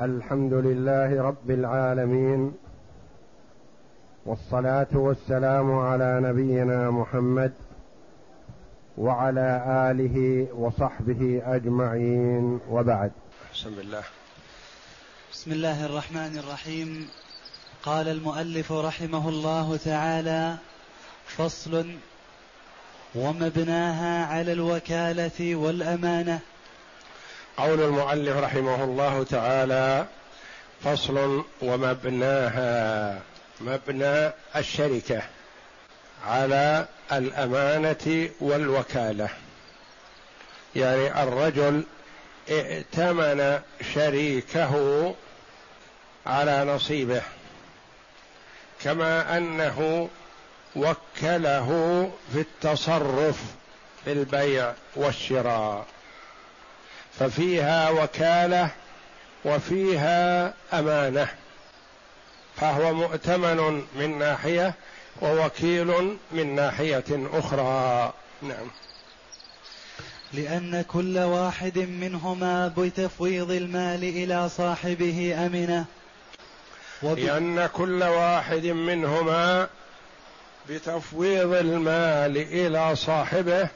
الحمد لله رب العالمين والصلاة والسلام على نبينا محمد وعلى آله وصحبه أجمعين وبعد. بسم الله. بسم الله الرحمن الرحيم. قال المؤلف رحمه الله تعالى فصل ومبناها على الوكالة والأمانة. قول المؤلف رحمه الله تعالى فصل ومبناها مبنى الشركة على الأمانة والوكالة. يعني الرجل ائتمن شريكه على نصيبه كما أنه وكله في التصرف في البيع والشراء. ففيها وكالة وفيها أمانة فهو مؤتمن من ناحية ووكيل من ناحية أخرى. نعم. لأن كل واحد منهما بتفويض المال إلى صاحبه أمنة. وب... لأن كل واحد منهما بتفويض المال إلى صاحبه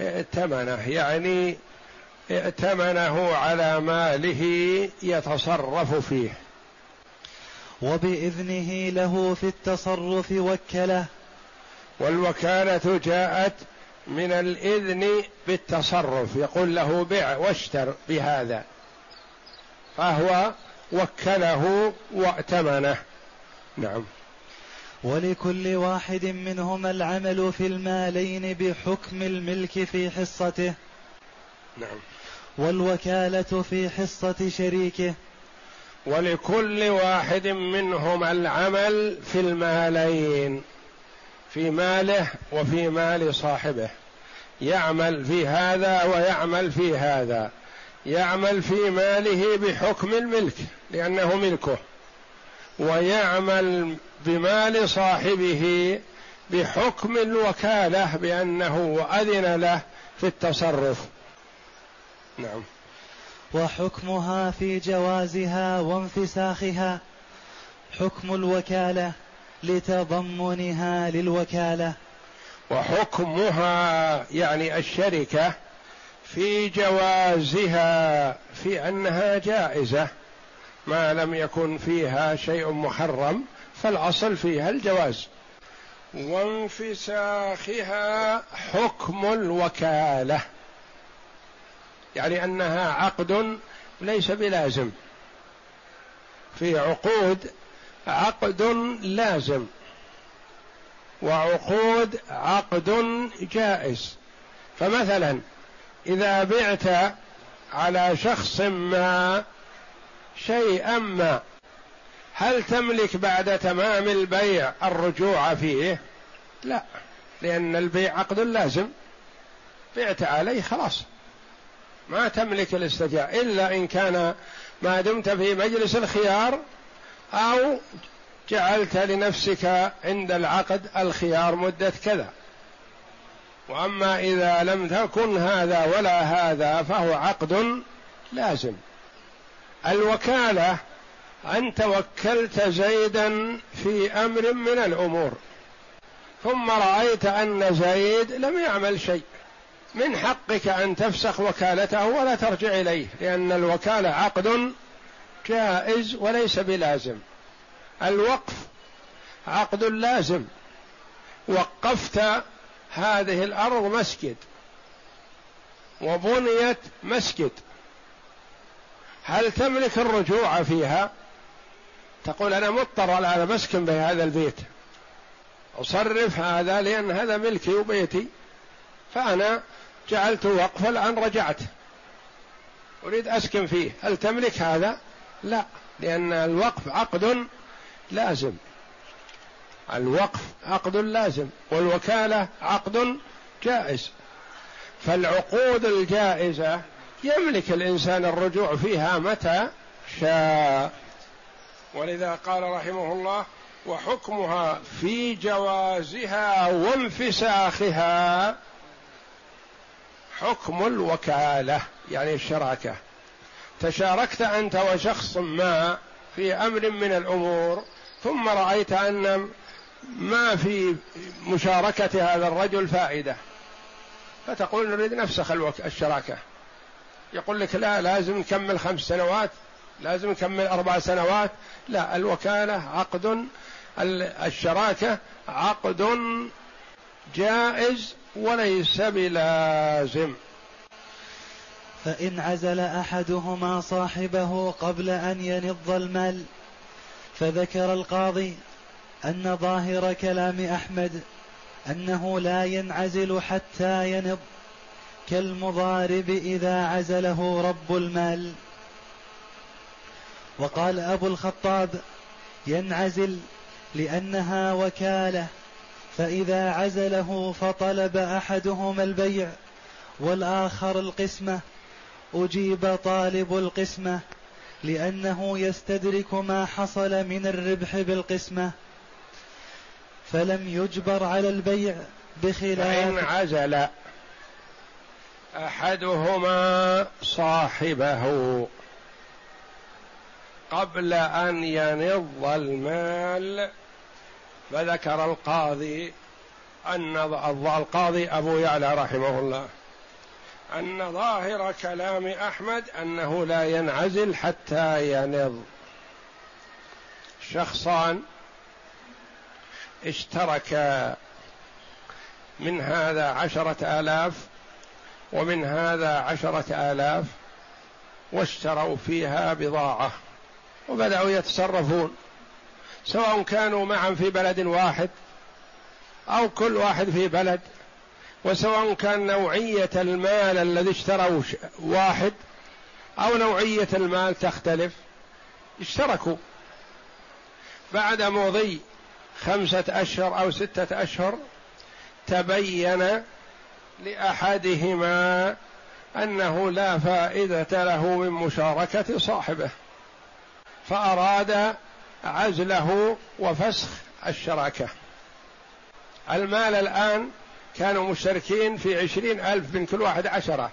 ائتمنه يعني ائتمنه على ماله يتصرف فيه. وبإذنه له في التصرف وكلة. والوكالة جاءت من الإذن بالتصرف يقول له بع واشتر بهذا. فهو وكله وائتمنه. نعم. ولكل واحد منهما العمل في المالين بحكم الملك في حصته. نعم. والوكالة في حصة شريكه. ولكل واحد منهم العمل في المالين في ماله وفي مال صاحبه. يعمل في هذا ويعمل في هذا. يعمل في ماله بحكم الملك لأنه ملكه. ويعمل بمال صاحبه بحكم الوكالة بأنه أذن له في التصرف. نعم. وحكمها في جوازها وانفساخها حكم الوكالة لتضمنها للوكالة. وحكمها يعني الشركة في جوازها في أنها جائزة ما لم يكن فيها شيء محرم فالأصل فيها الجواز. وانفساخها حكم الوكالة. يعني أنها عقد ليس بلازم. في عقود عقد لازم. وعقود عقد جائز. فمثلا إذا بعت على شخص ما شيئا ما هل تملك بعد تمام البيع الرجوع فيه؟ لا لأن البيع عقد لازم. بعت عليه خلاص. ما تملك الاسترجاع إلا إن كان ما دمت في مجلس الخيار أو جعلت لنفسك عند العقد الخيار مدة كذا. وأما إذا لم تكن هذا ولا هذا فهو عقد لازم. الوكالة انت وكلت زيدا في أمر من الأمور. ثم رأيت أن زيد لم يعمل شيء. من حقك أن تفسخ وكالته ولا ترجع إليه لأن الوكالة عقد جائز وليس بلازم. الوقف عقد لازم. وقفت هذه الأرض مسجد. وبنيت مسجد. هل تملك الرجوع فيها؟ تقول أنا مضطر على مسكن بهذا البيت. أصرف هذا لأن هذا ملكي وبيتي. فأنا جعلت وقفا الآن رجعت. أريد أسكن فيه. هل تملك هذا؟ لا لأن الوقف عقد لازم. الوقف عقد لازم والوكالة عقد جائز. فالعقود الجائزة يملك الإنسان الرجوع فيها متى شاء. ولذا قال رحمه الله وحكمها في جوازها وانفساخها. حكم الوكالة يعني الشراكة. تشاركت أنت وشخص ما في أمر من الأمور ثم رأيت أن ما في مشاركة هذا الرجل فائدة. فتقول نريد نفسخ الشراكة. يقول لك لا لازم نكمل خمس سنوات لازم نكمل أربع سنوات. لا الوكالة عقد الشراكة عقد جائز وليس بلازم. فإن عزل أحدهما صاحبه قبل أن ينض المال فذكر القاضي أن ظاهر كلام أحمد أنه لا ينعزل حتى ينض كالمضارب إذا عزله رب المال. وقال أبو الخطاب ينعزل لأنها وكالة فإذا عزله فطلب أحدهما البيع والآخر القسمة. أجيب طالب القسمة لأنه يستدرك ما حصل من الربح بالقسمة. فلم يجبر على البيع بخلاف فإن عزل أحدهما صاحبه قبل أن ينض المال فذكر القاضي أن القاضي أبو يعلى رحمه الله أن ظاهر كلام أحمد أنه لا ينعزل حتى ينض. شخصان اشترك من هذا عشرة آلاف ومن هذا عشرة آلاف واشتروا فيها بضاعة وبدأوا يتصرفون. سواء كانوا معا في بلد واحد أو كل واحد في بلد وسواء كان نوعية المال الذي اشتروا واحد أو نوعية المال تختلف اشتركوا. بعد مضي خمسة أشهر أو ستة أشهر تبين لأحدهما أنه لا فائدة له من مشاركة صاحبه فأراد عزله وفسخ الشراكة. المال الآن كانوا مشتركين في عشرين ألف من كل واحد عشرة.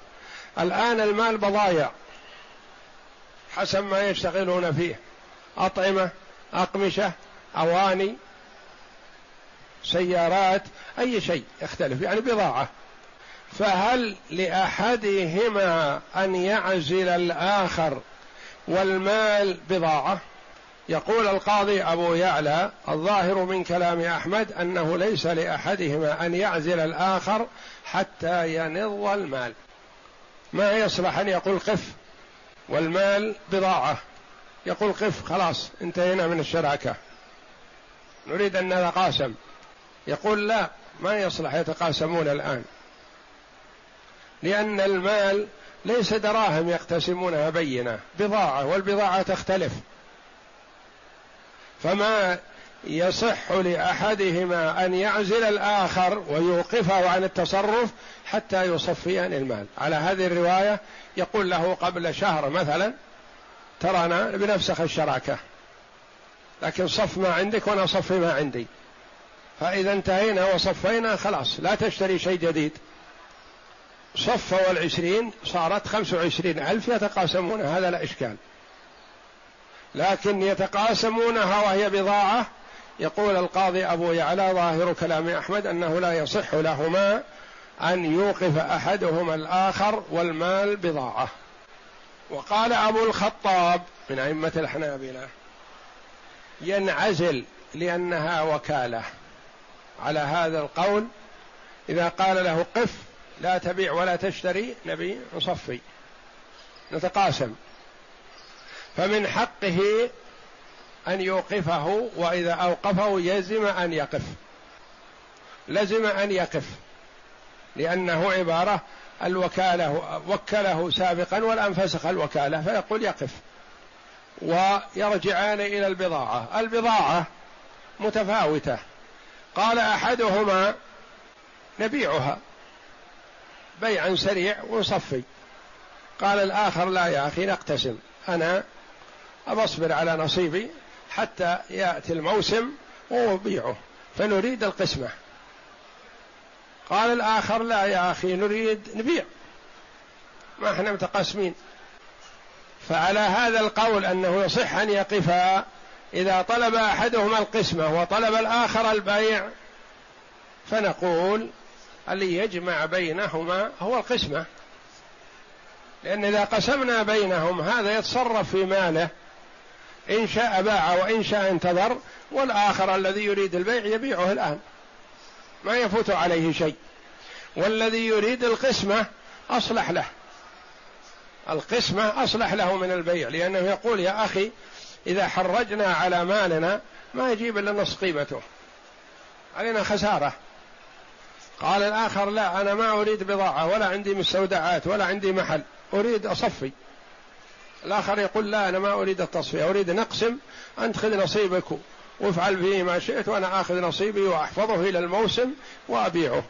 الآن المال بضايع. حسب ما يشتغلون فيه. أطعمة أقمشة أواني سيارات أي شيء يختلف يعني بضاعة. فهل لأحدهما أن يعزل الآخر والمال بضاعة؟ يقول القاضي أبو يعلى الظاهر من كلام أحمد أنه ليس لأحدهما أن يعزل الآخر حتى ينض المال. ما يصلح أن يقول قف والمال بضاعة. يقول قف خلاص انتهينا من الشراكة. نريد أن نتقاسم. يقول لا ما يصلح يتقاسمون الآن. لأن المال ليس دراهم يقتسمونها بينة. بضاعة والبضاعة تختلف. فما يصح لأحدهما أن يعزل الآخر ويوقفه عن التصرف حتى يصفيان المال. على هذه الرواية يقول له قبل شهر مثلا ترانا بنفسخ الشراكة. لكن صف ما عندك وأنا صفي ما عندي. فإذا انتهينا وصفينا خلاص لا تشتري شيء جديد. صف والعشرين صارت خمس وعشرين ألف يتقاسمون هذا لا إشكال. لكن يتقاسمونها وهي بضاعة. يقول القاضي أبو يعلى ظاهر كلام أحمد أنه لا يصح لهما أن يوقف أحدهما الآخر والمال بضاعة. وقال أبو الخطاب من أئمة الحنابلة ينعزل لأنها وكالة. على هذا القول إذا قال له قف لا تبيع ولا تشتري نبي نصفي نتقاسم. فمن حقه أن يوقفه وإذا أوقفه يزم أن يقف. لزم أن يقف لأنه عبارة الوكالة وكله سابقا والان فسخ الوكاله فيقول يقف. ويرجعان إلى البضاعة. البضاعة متفاوتة. قال أحدهما نبيعها بيعا سريع ونصفي قال الآخر لا يا أخي نقتسم أنا أصبر على نصيبي حتى يأتي الموسم وأبيعه فنريد القسمة. قال الآخر لا يا أخي نريد نبيع. ما إحنا متقاسمين. فعلى هذا القول أنه يصح أن يقفا إذا طلب أحدهما القسمة وطلب الآخر البيع فنقول اللي يجمع بينهما هو القسمة. لأن إذا قسمنا بينهم هذا يتصرف في ماله. إن شاء باع وإن شاء انتظر والآخر الذي يريد البيع يبيعه الآن. ما يفوت عليه شيء. والذي يريد القسمة أصلح له. القسمة أصلح له من البيع لأنه يقول يا أخي إذا حرجنا على مالنا ما يجيب إلا نص قيمته. علينا خسارة. قال الآخر لا أنا ما أريد بضاعة ولا عندي مستودعات ولا عندي محل. أريد أصفي. الآخر يقول لا أنا ما أريد التصفية أريد نقسم أنت خذ نصيبك وافعل فيه ما شئت وأنا آخذ نصيبي وأحفظه إلى الموسم وأبيعه.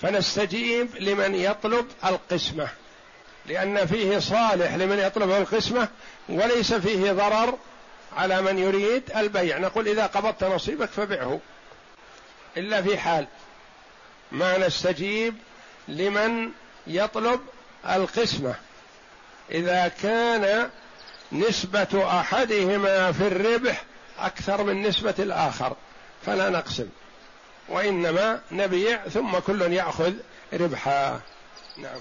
فنستجيب لمن يطلب القسمة لأن فيه صالح لمن يطلب القسمة وليس فيه ضرر على من يريد البيع. نقول إذا قبضت نصيبك فبعه إلا في حال ما نستجيب لمن يطلب القسمة. إذا كان نسبة أحدهما في الربح أكثر من نسبة الآخر فلا نقسم. وإنما نبيع ثم كل يأخذ ربحا. نعم.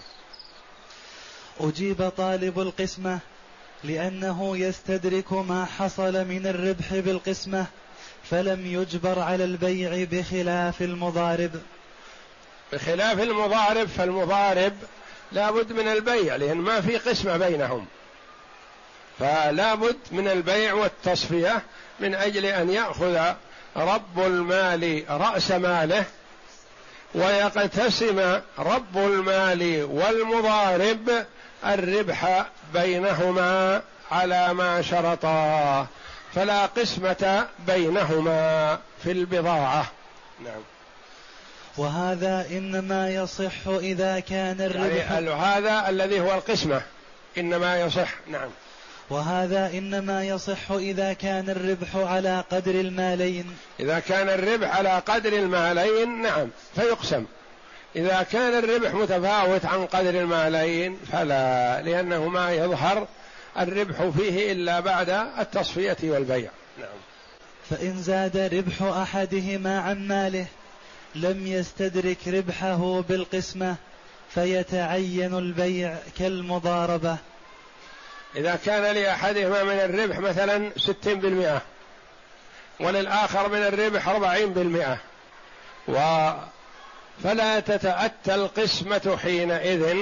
أجيب طالب القسمة لأنه يستدرك ما حصل من الربح بالقسمة فلم يجبر على البيع بخلاف المضارب. بخلاف المضارب فالمضارب لا بد من البيع لأن ما في قسمة بينهم. فلا بد من البيع والتصفية من أجل أن يأخذ رب المال رأس ماله ويقتسم رب المال والمضارب الربح بينهما على ما شرطا. فلا قسمة بينهما في البضاعة. نعم. وهذا إنما يصح إذا كان الربح. يعني هذا الذي هو القسمة. إنما يصح. نعم. وهذا إنما يصح إذا كان الربح على قدر المالين. إذا كان الربح على قدر المالين نعم فيقسم. إذا كان الربح متفاوت عن قدر المالين فلا لأنه ما يظهر الربح فيه إلا بعد التصفية والبيع. نعم. فإن زاد ربح أحدهما عن ماله لم يستدرك ربحه بالقسمة فيتعين البيع كالمضاربة. إذا كان لأحدهما من الربح مثلا ستين بالمئة وللآخر من الربح أربعين بالمئة. و فلا تتأتى القسمة حينئذ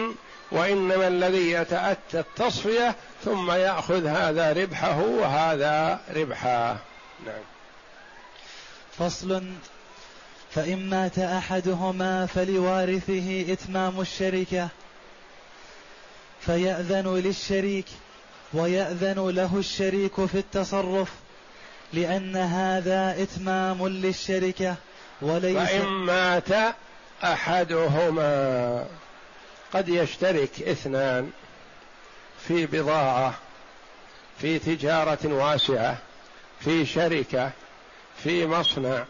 وإنما الذي يتأتى التصفية ثم يأخذ هذا ربحه وهذا ربحا نعم. فصل فإن مات أحدهما فلوارثه إتمام الشركة فيأذن للشريك ويأذن له الشريك في التصرف لأن هذا إتمام للشركة وليس فإن مات أحدهما قد يشترك اثنان في بضاعة في تجارة واسعة في شركة في مصنع.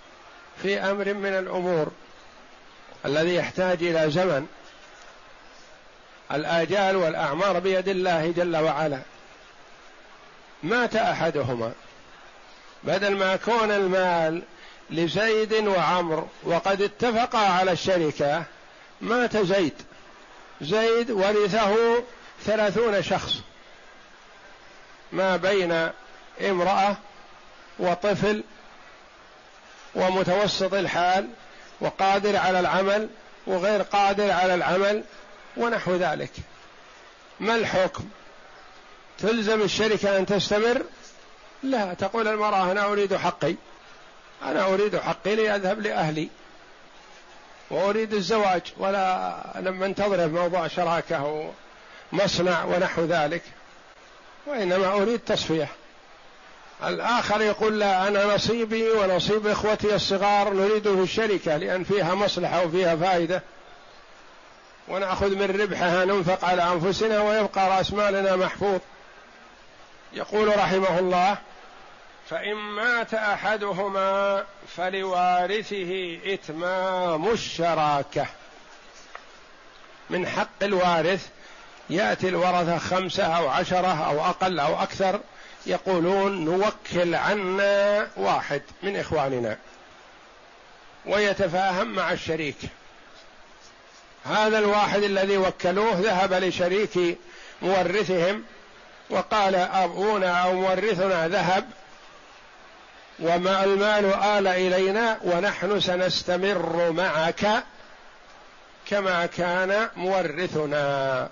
في أمر من الأمور الذي يحتاج إلى زمن. الآجال والأعمار بيد الله جل وعلا. مات أحدهما. بدل ما كون المال لزيد وعمر وقد اتفقا على الشركة مات زيد. زيد ورثه ثلاثون شخص. ما بين امرأة وطفل ومتوسط الحال وقادر على العمل وغير قادر على العمل ونحو ذلك. ما الحكم؟ تلزم الشركة أن تستمر؟ لا تقول المرأة أنا أريد حقي. أنا أريد حقي لأذهب لأهلي. وأريد الزواج ولا لما انتظر موضوع شراكة ومصنع ونحو ذلك. وإنما أريد تصفية. الآخر يقول لا أنا نصيبي ونصيب إخوتي الصغار نريده في الشركة لأن فيها مصلحة وفيها فائدة. ونأخذ من ربحها ننفق على أنفسنا ويبقى رأس مالنا محفوظ. يقول رحمه الله فإن مات أحدهما فلوارثه إتمام الشراكة. من حق الوارث يأتي الورثة خمسة أو عشرة أو أقل أو أكثر يقولون نوكل عنا واحد من إخواننا ويتفاهم مع الشريك. هذا الواحد الذي وكلوه ذهب لشريك مورثهم وقال أبونا أو مورثنا ذهب وما المال آل إلينا ونحن سنستمر معك كما كان مورثنا.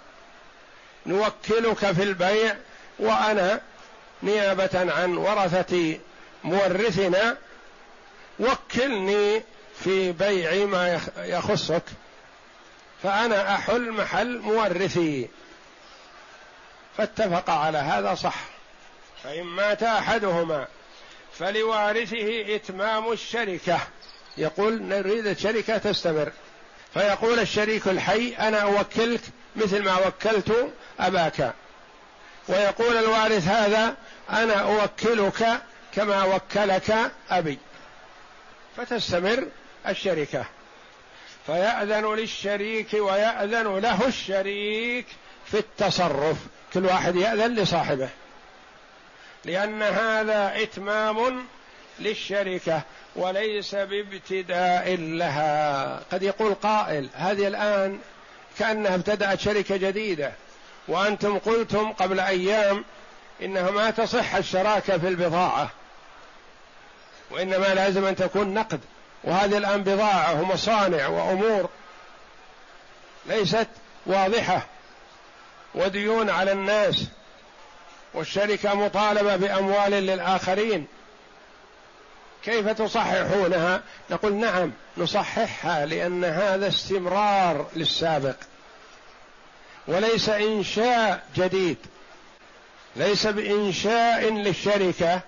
نوكلك في البيع وأنا نيابة عن ورثة مورثنا وكلني في بيع ما يخصك. فأنا أحل محل مورثي. فاتفق على هذا صح. فإن مات أحدهما فلوارثه إتمام الشركة. يقول نريد الشركة تستمر. فيقول الشريك الحي أنا أوكلك مثل ما وكلت أباك. ويقول الوارث هذا أنا أوكلك كما وكلك أبي. فتستمر الشركة. فيأذن للشريك ويأذن له الشريك في التصرف. كل واحد يأذن لصاحبه. لأن هذا إتمام للشركة وليس بابتداء لها. قد يقول قائل هذه الآن كأنها ابتدأت شركة جديدة. وأنتم قلتم قبل أيام إنها ما تصح الشراكة في البضاعة وإنما لازم أن تكون نقد وهذه الآن بضاعة ومصانع وأمور ليست واضحة. وديون على الناس والشركة مطالبة بأموال للآخرين. كيف تصححونها؟ نقول نعم نصححها لأن هذا استمرار للسابق وليس إنشاء جديد. ليس بإنشاء للشركة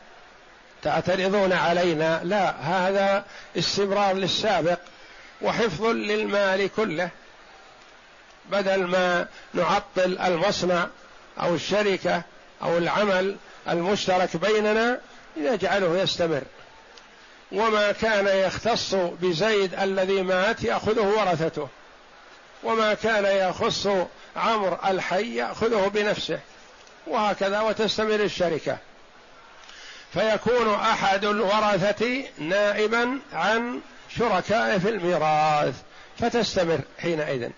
تعترضون علينا. لا هذا استمرار للسابق وحفظ للمال كله. بدل ما نعطل المصنع أو الشركة أو العمل المشترك بيننا نجعله يستمر. وما كان يختص بزيد الذي مات يأخذه ورثته. وما كان يخص عمرو الحي يأخذه بنفسه. وهكذا وتستمر الشركة. فيكون أحد الورثة نائبا عن شركائه في الميراث. فتستمر حينئذ.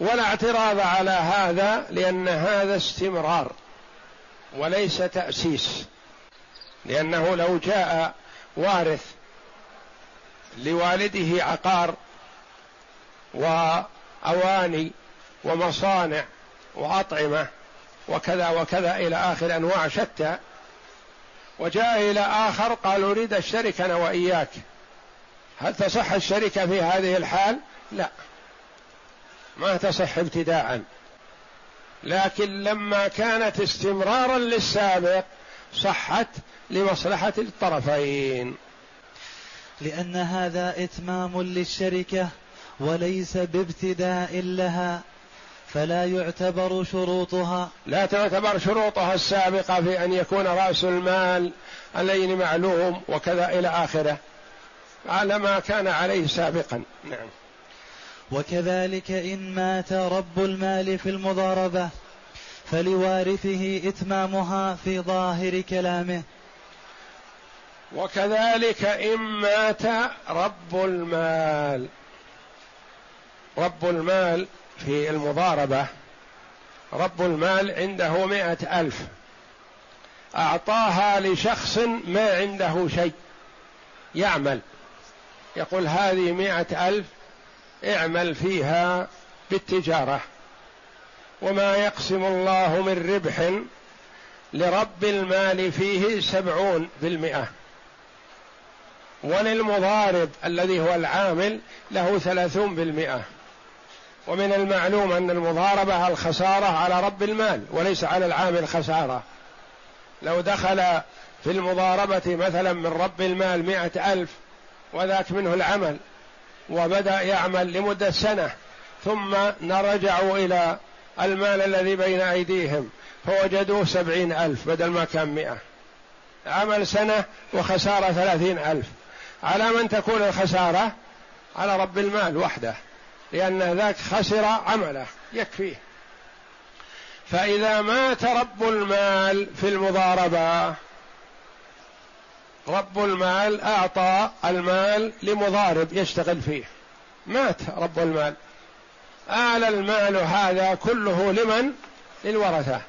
ولا اعتراض على هذا لأن هذا استمرار وليس تأسيس. لأنه لو جاء وارث لوالده عقار وأواني ومصانع وأطعمة وكذا وكذا إلى آخر أنواع شتى. وجاء إلى آخر قال أريد الشركة أنا وإياك. هل تصح الشركة في هذه الحال؟ لا. ما تصح ابتداء. لكن لما كانت استمرارا للسابق صحت لمصلحة الطرفين. لأن هذا إتمام للشركة وليس بابتداء لها. فلا يعتبر شروطها. لا تعتبر شروطها السابقة في أن يكون رأس المال اللين معلوم وكذا إلى آخره. على ما كان عليه سابقا. نعم. وكذلك إن مات رب المال في المضاربة فلوارثه إتمامها في ظاهر كلامه. وكذلك إن مات رب المال. رب المال في المضاربة رب المال عنده مئة ألف. أعطاها لشخص ما عنده شيء. يعمل. يقول هذه مئة ألف اعمل فيها بالتجارة. وما يقسم الله من ربح لرب المال فيه سبعون بالمئة. وللمضارب الذي هو العامل له ثلاثون بالمئة. ومن المعلوم أن المضاربة الخسارة على رب المال وليس على العامل خسارة لو دخل في المضاربة مثلا من رب المال مئة ألف وذاك منه العمل وبدأ يعمل لمدة سنة ثم رجعوا إلى المال الذي بين أيديهم فوجدوه سبعين ألف بدل ما كان مئة. عمل سنة وخسارة ثلاثين ألف. على من تكون الخسارة؟ على رب المال وحده. لأن ذاك خسر عمله يكفيه. فإذا مات رب المال في المضاربة رب المال أعطى المال لمضارب يشتغل فيه. مات رب المال. آل المال هذا كله لمن؟ للورثة.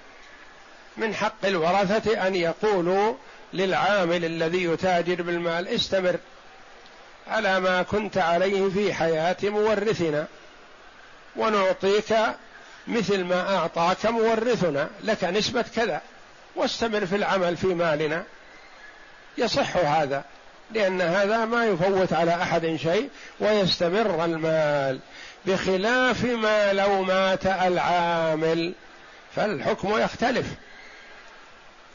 من حق الورثة أن يقولوا للعامل الذي يتاجر بالمال استمر. على ما كنت عليه في حياة مورثنا. ونعطيك مثل ما أعطاك مورثنا. لك نسبة كذا. واستمر في العمل في مالنا. يصح هذا. لأن هذا ما يفوت على أحد شيء ويستمر المال. بخلاف ما لو مات العامل. فالحكم يختلف.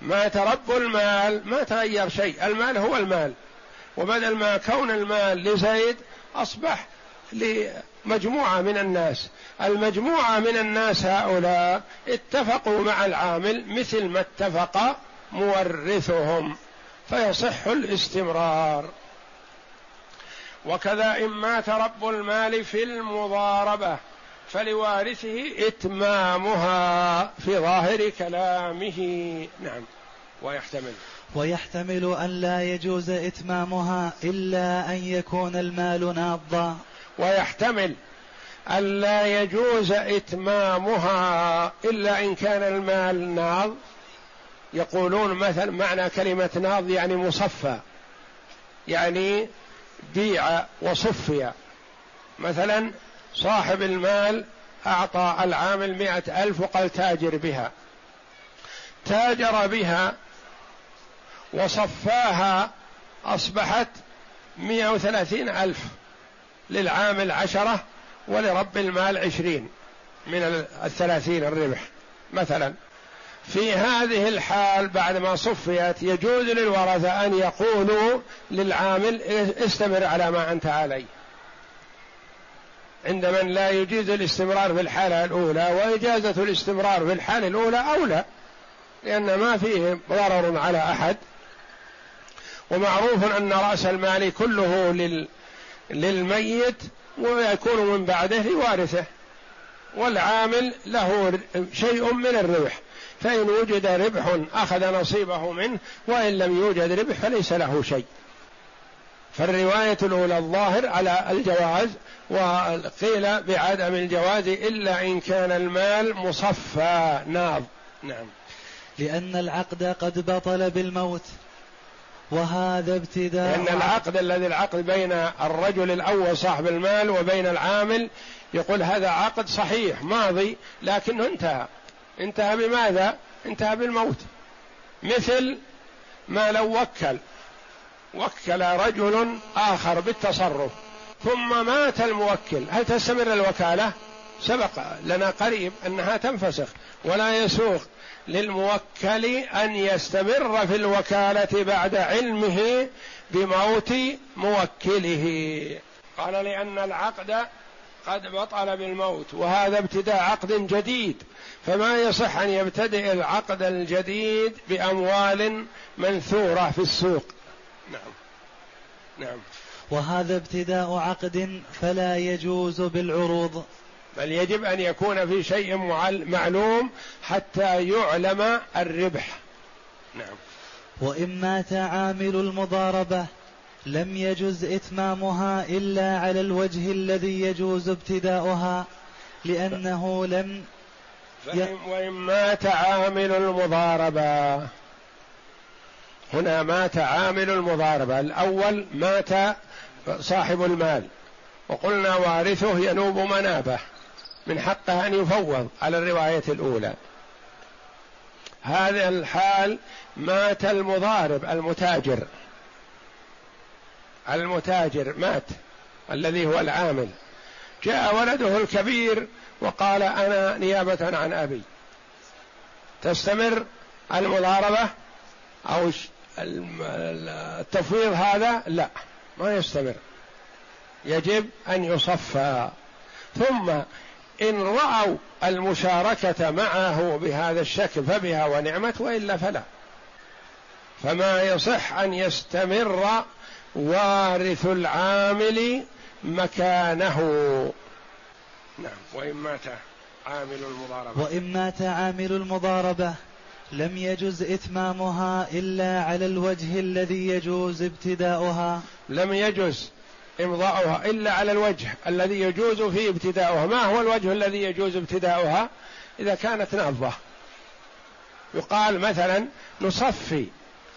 مات رب المال. ما تغير شيء. المال هو المال. وبدل ما كون المال لزيد أصبح لمجموعة من الناس. المجموعة من الناس هؤلاء اتفقوا مع العامل مثل ما اتفق مورثهم فيصح الاستمرار. وكذا إن مات رب المال في المضاربة فلوارثه إتمامها في ظاهر كلامه. نعم ويحتمل. ويحتمل أن لا يجوز إتمامها إلا أن يكون المال ناضا. ويحتمل أن لا يجوز إتمامها إلا إن كان المال ناض. يقولون مثلا معنى كلمة ناض يعني مصفى يعني بيع وصفي. مثلا صاحب المال أعطى العامل مئة ألف وقال تاجر بها. تاجر بها وصفاها أصبحت مئة وثلاثين ألف للعامل عشرة ولرب المال عشرين من الثلاثين الربح. مثلا في هذه الحال بعد ما صفيت يجوز للورثة أن يقولوا للعامل استمر على ما أنت عليه. عند من لا يجيز الاستمرار في الحالة الأولى وإجازة الاستمرار في الحالة الأولى أولى لأن ما فيه ضرر على أحد. ومعروف أن رأس المال كله لل للميت ويكون من بعده لوارثه والعامل له شيء من الربح فإن وجد ربح أخذ نصيبه منه وإن لم يوجد ربح فليس له شيء. فالرواية الأولى الظاهر على الجواز وقيل بعدم الجواز إلا إن كان المال مصفى ناض نعم. لأن العقد قد بطل بالموت. وهذا ابتداء لأن العقد الذي العقد بين الرجل الأول صاحب المال وبين العامل يقول هذا عقد صحيح ماضي لكنه انتهى انتهى بماذا؟ انتهى بالموت مثل ما لو وكل وكل رجل آخر بالتصرف ثم مات الموكل هل تستمر الوكالة؟ سبق لنا قريب أنها تنفسخ ولا يسوق للموكل أن يستمر في الوكالة بعد علمه بموت موكله. قال لأن العقد قد بطل بالموت وهذا ابتداء عقد جديد. فما يصح أن يبتدئ العقد الجديد بأموال منثورة في السوق. نعم. نعم. وهذا ابتداء عقد فلا يجوز بالعروض. بل يجب أن يكون في شيء معلوم حتى يعلم الربح. نعم. وان مات عامل المضاربة لم يجز إتمامها إلا على الوجه الذي يجوز ابتداؤها لأنه لم وإن مات عامل المضاربة. هنا مات عامل المضاربة. الأول مات صاحب المال وقلنا وارثه ينوب منابه. من حقه أن يفوض على الرواية الأولى. هذا الحال مات المضارب المتاجر. المتاجر مات الذي هو العامل. جاء ولده الكبير وقال أنا نيابة عن أبي. تستمر المضاربة أو التفويض هذا؟ لا ما يستمر. يجب أن يصفى. ثم إن رأوا المشاركة معه بهذا الشكل فبها ونعمت وإلا فلا. فما يصح أن يستمر وارث العامل مكانه. نعم وإن مات عامل المضاربة. وإن مات عامل المضاربة لم يجز إتمامها إلا على الوجه الذي يجوز ابتداؤها. لم يجز إمضاؤها إلا على الوجه الذي يجوز فيه ابتداؤها. ما هو الوجه الذي يجوز ابتداؤها؟ إذا كانت نافضة. يقال مثلا نصفي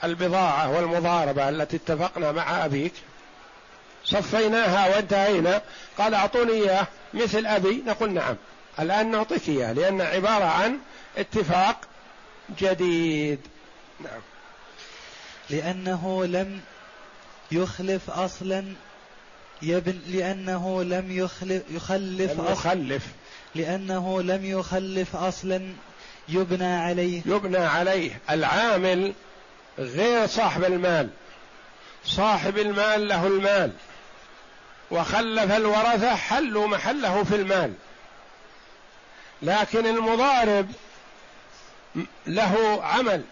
البضاعة والمضاربة التي اتفقنا مع أبيك. صفيناها وانتهينا. قال أعطوني إياه مثل أبي. نقول نعم. الآن نعطيك إياه لأن عبارة عن اتفاق جديد. نعم. لأنه لم يخلف أصلا يبن لأنه لم يخلف يخلف لم يخلف. لأنه لم يخلف أصلا يبنى عليه. يبنى عليه. العامل غير صاحب المال. صاحب المال له المال. وخلف الورثة حلوا محله في المال. لكن المضارب له عمل.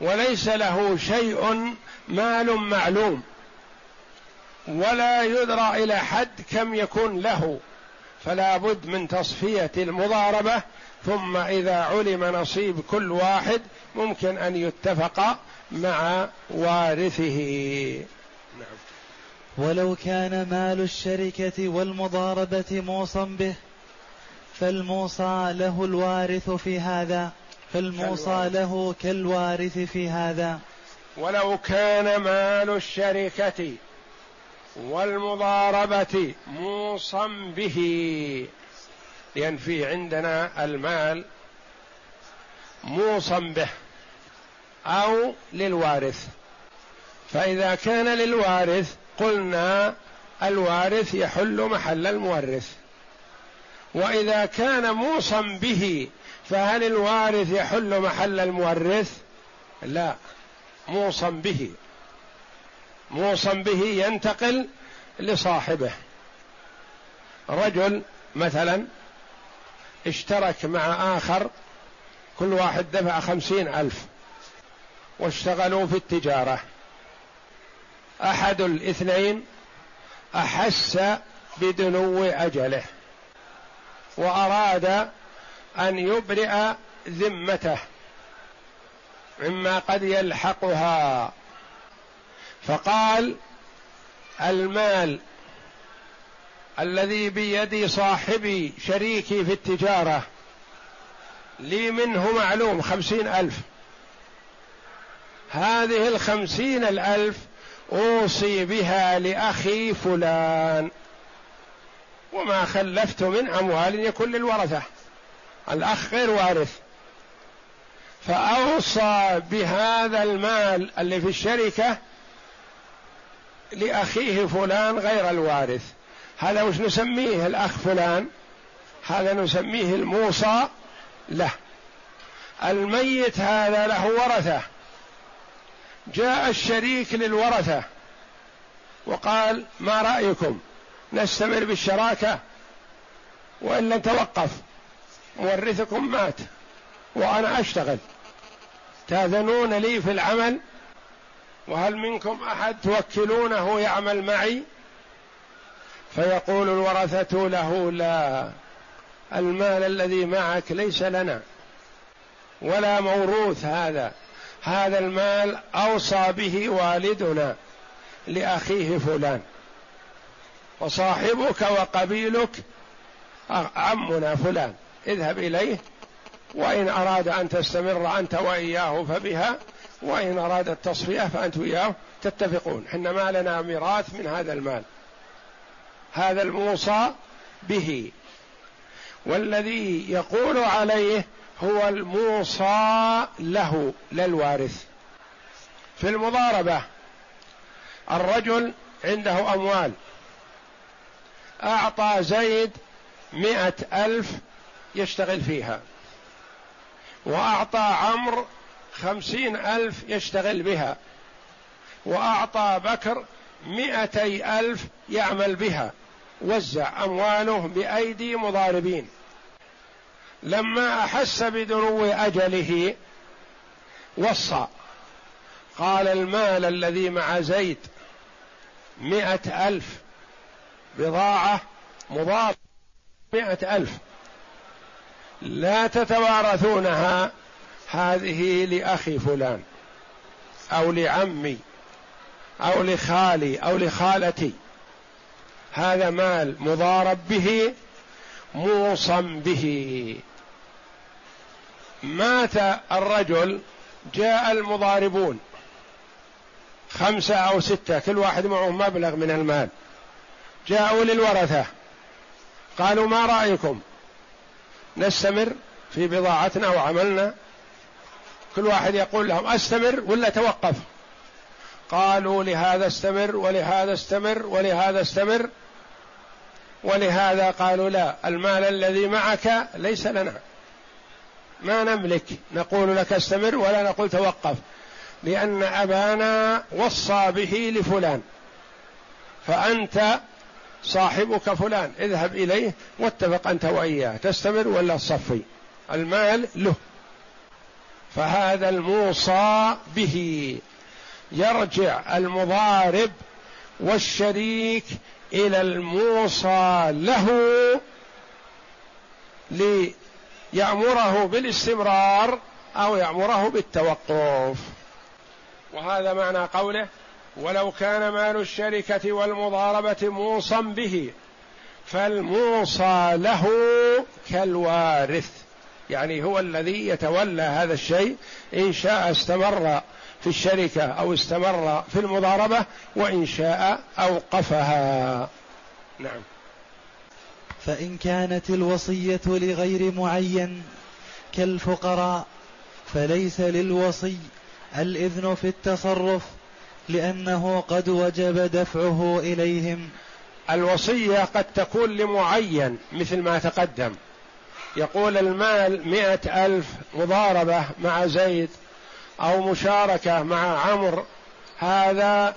وليس له شيء مال معلوم. ولا يدرى إلى حد كم يكون له. فلا بد من تصفية المضاربة ثم إذا علم نصيب كل واحد ممكن أن يتفق مع وارثه. نعم. ولو كان مال الشركة والمضاربة موصى به فالموصى له الوارث في هذا فالموصى له كالوارث في هذا. ولو كان مال الشركة والمضاربة موصى به لأن في عندنا المال موصى به أو للوارث. فإذا كان للوارث قلنا الوارث يحل محل المورث. وإذا كان موصى به فهل الوارث يحل محل المورث؟ لا موصى به. موصى به ينتقل لصاحبه. رجل مثلا اشترك مع آخر كل واحد دفع خمسين ألف واشتغلوا في التجارة. أحد الاثنين أحس بدنو أجله وأراد أن يبرئ ذمته مما قد يلحقها. فقال المال الذي بيد صاحبي شريكي في التجارة لي منه معلوم خمسين ألف. هذه الخمسين الألف أوصي بها لأخي فلان. وما خلفت من أموال يكون للورثة. الأخ غير وارث. فأوصى بهذا المال اللي في الشركة لأخيه فلان غير الوارث. هذا وش نسميه الأخ فلان؟ هذا نسميه الموصى له. الميت هذا له ورثة. جاء الشريك للورثة. وقال ما رأيكم؟ نستمر بالشراكة. وإلا نتوقف مورثكم مات. وأنا أشتغل. تاذنون لي في العمل؟ وهل منكم أحد توكلونه يعمل معي؟ فيقول الورثة له لا المال الذي معك ليس لنا ولا موروث هذا هذا المال أوصى به والدنا لأخيه فلان وصاحبك وقبيلك عمنا فلان اذهب إليه وإن أراد أن تستمر أنت وإياه فبها وإن أراد التصفية فأنت وإياه تتفقون. حنا ما لنا ميراث من هذا المال. هذا الموصى به. والذي يقول عليه هو الموصى له للوارث. في المضاربة الرجل عنده أموال. أعطى زيد مئة ألف يشتغل فيها. وأعطى عمرو خمسين ألف يشتغل بها. وأعطى بكر مئتي ألف يعمل بها. وزع أمواله بأيدي مضاربين. لما أحس بدنو أجله وصى. قال المال الذي مع زيد مئة ألف بضاعة مضاد مئة ألف. لا تتوارثونها. هذه لأخي فلان أو لعمي أو لخالي أو لخالتي. هذا مال مضارب به موصى به. مات الرجل جاء المضاربون. خمسة أو ستة كل واحد معه مبلغ من المال. جاءوا للورثة. قالوا ما رأيكم؟ نستمر في بضاعتنا وعملنا. كل واحد يقول لهم أستمر ولا توقف؟ قالوا لهذا استمر ولهذا استمر ولهذا استمر ولهذا قالوا لا المال الذي معك ليس لنا. ما نملك نقول لك استمر ولا نقول توقف. لأن أبانا وصى به لفلان. فأنت صاحبك فلان اذهب إليه واتفق أنت وإياه تستمر ولا تصفي؟ المال له. فهذا الموصى به. يرجع المضارب والشريك إلى الموصى له ليأمره بالاستمرار أو يأمره بالتوقف. وهذا معنى قوله ولو كان مال الشركة والمضاربة موصى به فالموصى له كالوارث. يعني هو الذي يتولى هذا الشيء إن شاء استمر في الشركة أو استمر في المضاربة وإن شاء أوقفها. نعم. فإن كانت الوصية لغير معين كالفقراء فليس للوصي الإذن في التصرف. لأنه قد وجب دفعه إليهم. الوصية قد تكون لمعين مثل ما تقدم. يقول المال مئة ألف مضاربة مع زيد أو مشاركة مع عمرو هذا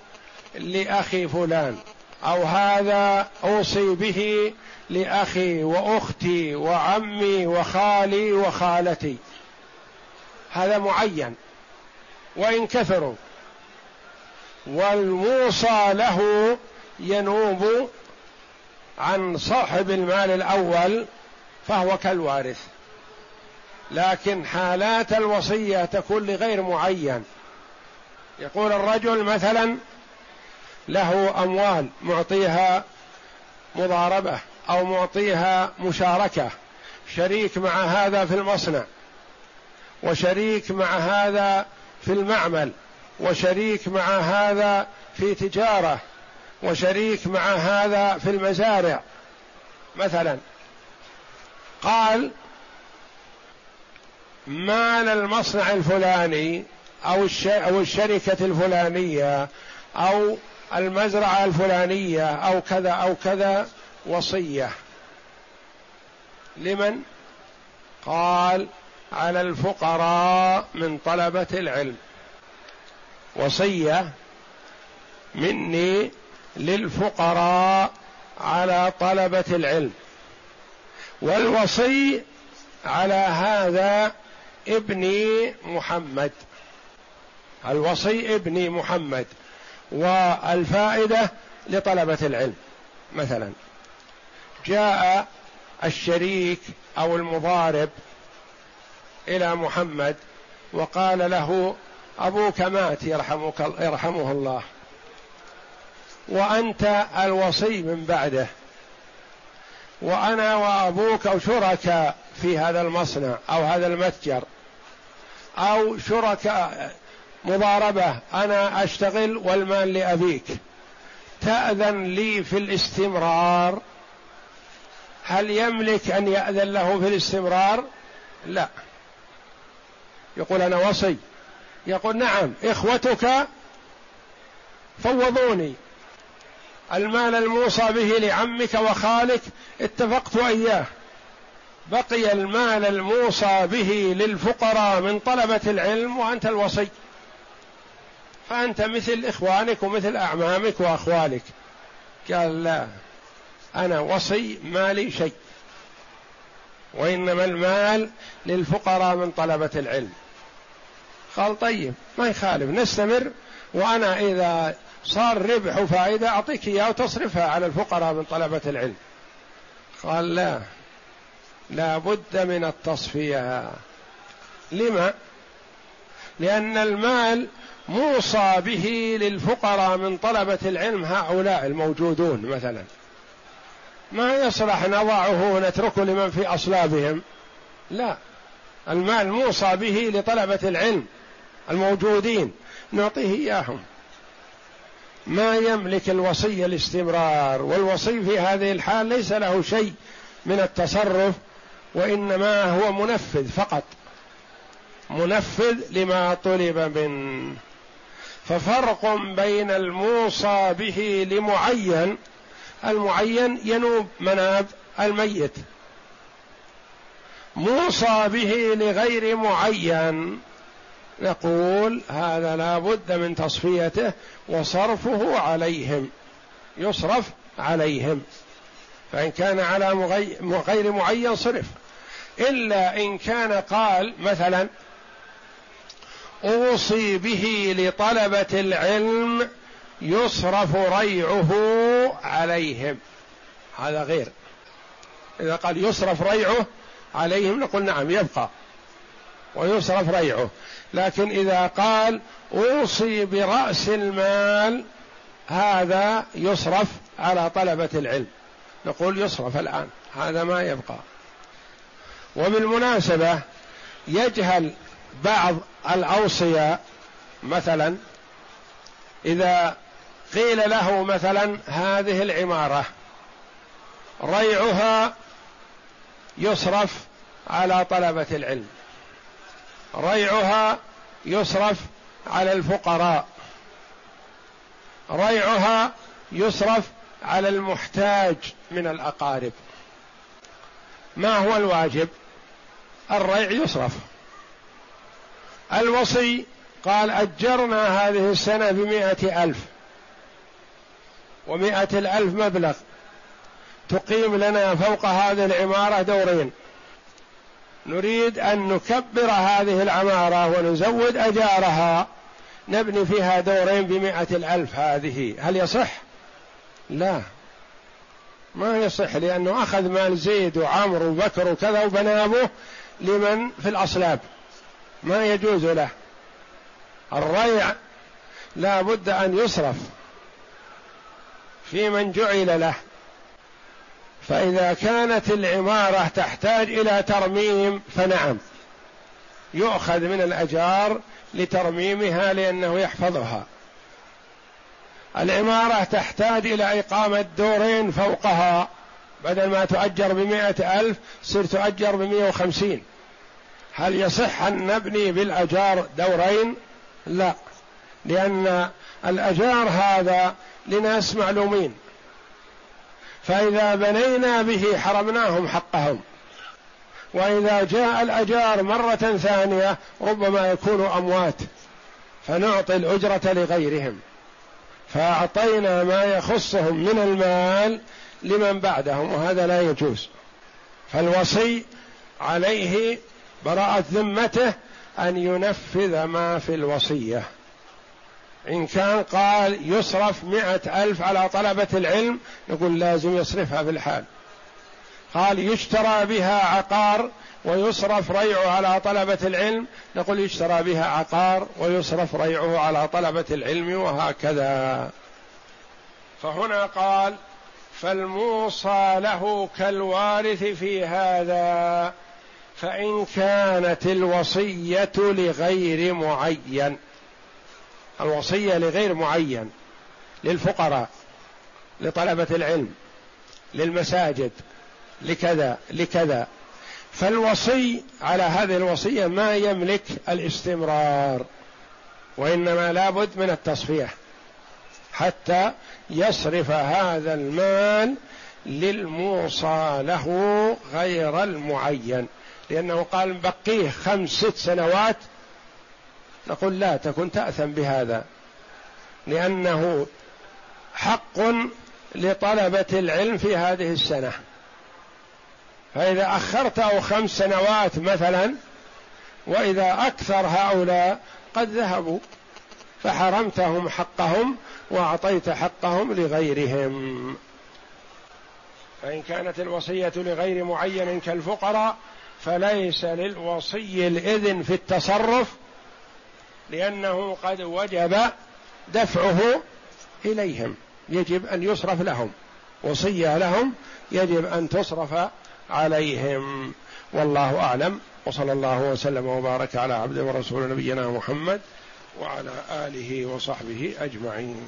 لأخي فلان أو هذا أوصي به لأخي وأختي وعمي وخالي وخالتي. هذا معين. وإن كثروا والموصى له ينوب عن صاحب المال الأول فهو كالوارث. لكن حالات الوصية تكون لغير معين. يقول الرجل مثلا له أموال معطيها مضاربة أو معطيها مشاركة. شريك مع هذا في المصنع وشريك مع هذا في المعمل. وشريك مع هذا في تجارة وشريك مع هذا في المزارع. مثلا قال مال المصنع الفلاني أو أو الشركة الفلانية أو المزرعة الفلانية أو كذا أو كذا وصية. لمن؟ قال على الفقراء من طلبة العلم. وصية مني للفقراء على طلبة العلم. والوصي على هذا ابني محمد. الوصي ابني محمد والفائدة لطلبة العلم. مثلا جاء الشريك أو المضارب إلى محمد وقال له أبوك مات يرحمك يرحمه الله. وأنت الوصي من بعده. وأنا وأبوك شركاء في هذا المصنع أو هذا المتجر. أو شركاء مضاربة. أنا أشتغل والمال لأبيك. تأذن لي في الاستمرار. هل يملك أن يأذن له في الاستمرار؟ لا. يقول أنا وصي. يقول نعم إخوتك فوضوني. المال الموصى به لعمك وخالك اتفقت إياه. بقي المال الموصى به للفقراء من طلبة العلم وأنت الوصي. فأنت مثل إخوانك ومثل أعمامك وأخوالك. قال لا أنا وصي مالي شيء. وإنما المال للفقراء من طلبة العلم. قال طيب ما يخالف نستمر وأنا إذا صار ربح وفائدة أعطيك إياه وتصرفها على الفقراء من طلبة العلم. قال لا لا بد من التصفية. لما؟ لأن المال موصى به للفقراء من طلبة العلم هؤلاء الموجودون مثلا. ما يصلح نضعه ونتركه لمن في أصلابهم؟ لا المال موصى به لطلبة العلم. الموجودين. نعطيه إياهم. ما يملك الوصي الاستمرار والوصي في هذه الحال ليس له شيء من التصرف وإنما هو منفذ فقط. منفذ لما طلب منه ففرق بين الموصى به لمعين المعين ينوب مناب الميت. موصى به لغير معين نقول هذا لا بد من تصفيته وصرفه عليهم. يصرف عليهم. فإن كان على غير معين صرف. إلا إن كان قال مثلا أوصي به لطلبة العلم يصرف ريعه عليهم. هذا غير. إذا قال يصرف ريعه عليهم نقول نعم يبقى. ويصرف ريعه. لكن إذا قال أوصي برأس المال هذا يصرف على طلبة العلم. نقول يصرف الآن هذا ما يبقى. وبالمناسبة يجهل بعض الأوصياء مثلا إذا قيل له مثلا هذه العمارة ريعها يصرف على طلبة العلم. ريعها يصرف على الفقراء. ريعها يصرف على المحتاج من الأقارب. ما هو الواجب؟ الريع يصرف. الوصي قال أجرنا هذه السنة بمائة ألف. ومائة الألف مبلغ. تقيم لنا فوق هذه العمارة دورين. نريد أن نكبر هذه العمارة ونزود أجارها. نبني فيها دورين بمائة الألف هذه. هل يصح؟ لا. ما يصح لأنه أخذ مال زيد وعمر وبكر وكذا وبنابه لمن في الأصلاب. ما يجوز له. الريع لا بد أن يصرف في من جعل له. فإذا كانت العمارة تحتاج إلى ترميم فنعم يؤخذ من الأجار لترميمها لأنه يحفظها. العمارة تحتاج إلى إقامة دورين فوقها بدل ما تؤجر بمائة ألف صرت تؤجر بمائة وخمسين. هل يصح أن نبني بالأجار دورين؟ لا لأن الأجار هذا لناس معلومين. فإذا بنينا به حرمناهم حقهم. وإذا جاء الأجار مرة ثانية ربما يكونوا أموات فنعطي الأجرة لغيرهم. فأعطينا ما يخصهم من المال لمن بعدهم وهذا لا يجوز. فالوصي عليه براءة ذمته أن ينفذ ما في الوصية. إن كان قال يصرف مئة ألف على طلبة العلم نقول لازم يصرفها في الحال. قال يشترى بها عقار ويصرف ريعه على طلبة العلم نقول يشترى بها عقار ويصرف ريعه على طلبة العلم وهكذا. فهنا قال فالموصى له كالوارث في هذا فإن كانت الوصية لغير معين. الوصية لغير معين للفقراء لطلبة العلم للمساجد لكذا لكذا. فالوصي على هذه الوصية ما يملك الاستمرار وإنما لابد من التصفية حتى يصرف هذا المال للموصى له غير المعين. لأنه قال بقيه خمس ست سنوات نقول لا تكن تأثم بهذا. لأنه حق لطلبة العلم في هذه السنة. فإذا أخرته خمس سنوات مثلا وإذا أكثر هؤلاء قد ذهبوا فحرمتهم حقهم وأعطيت حقهم لغيرهم. فإن كانت الوصية لغير معين كالفقراء فليس للوصي الإذن في التصرف لأنه قد وجب دفعه إليهم. يجب أن يصرف لهم. وصية لهم يجب أن تصرف عليهم. والله أعلم. وصلى الله وسلم وبارك على عبد ورسول نبينا محمد وعلى آله وصحبه أجمعين.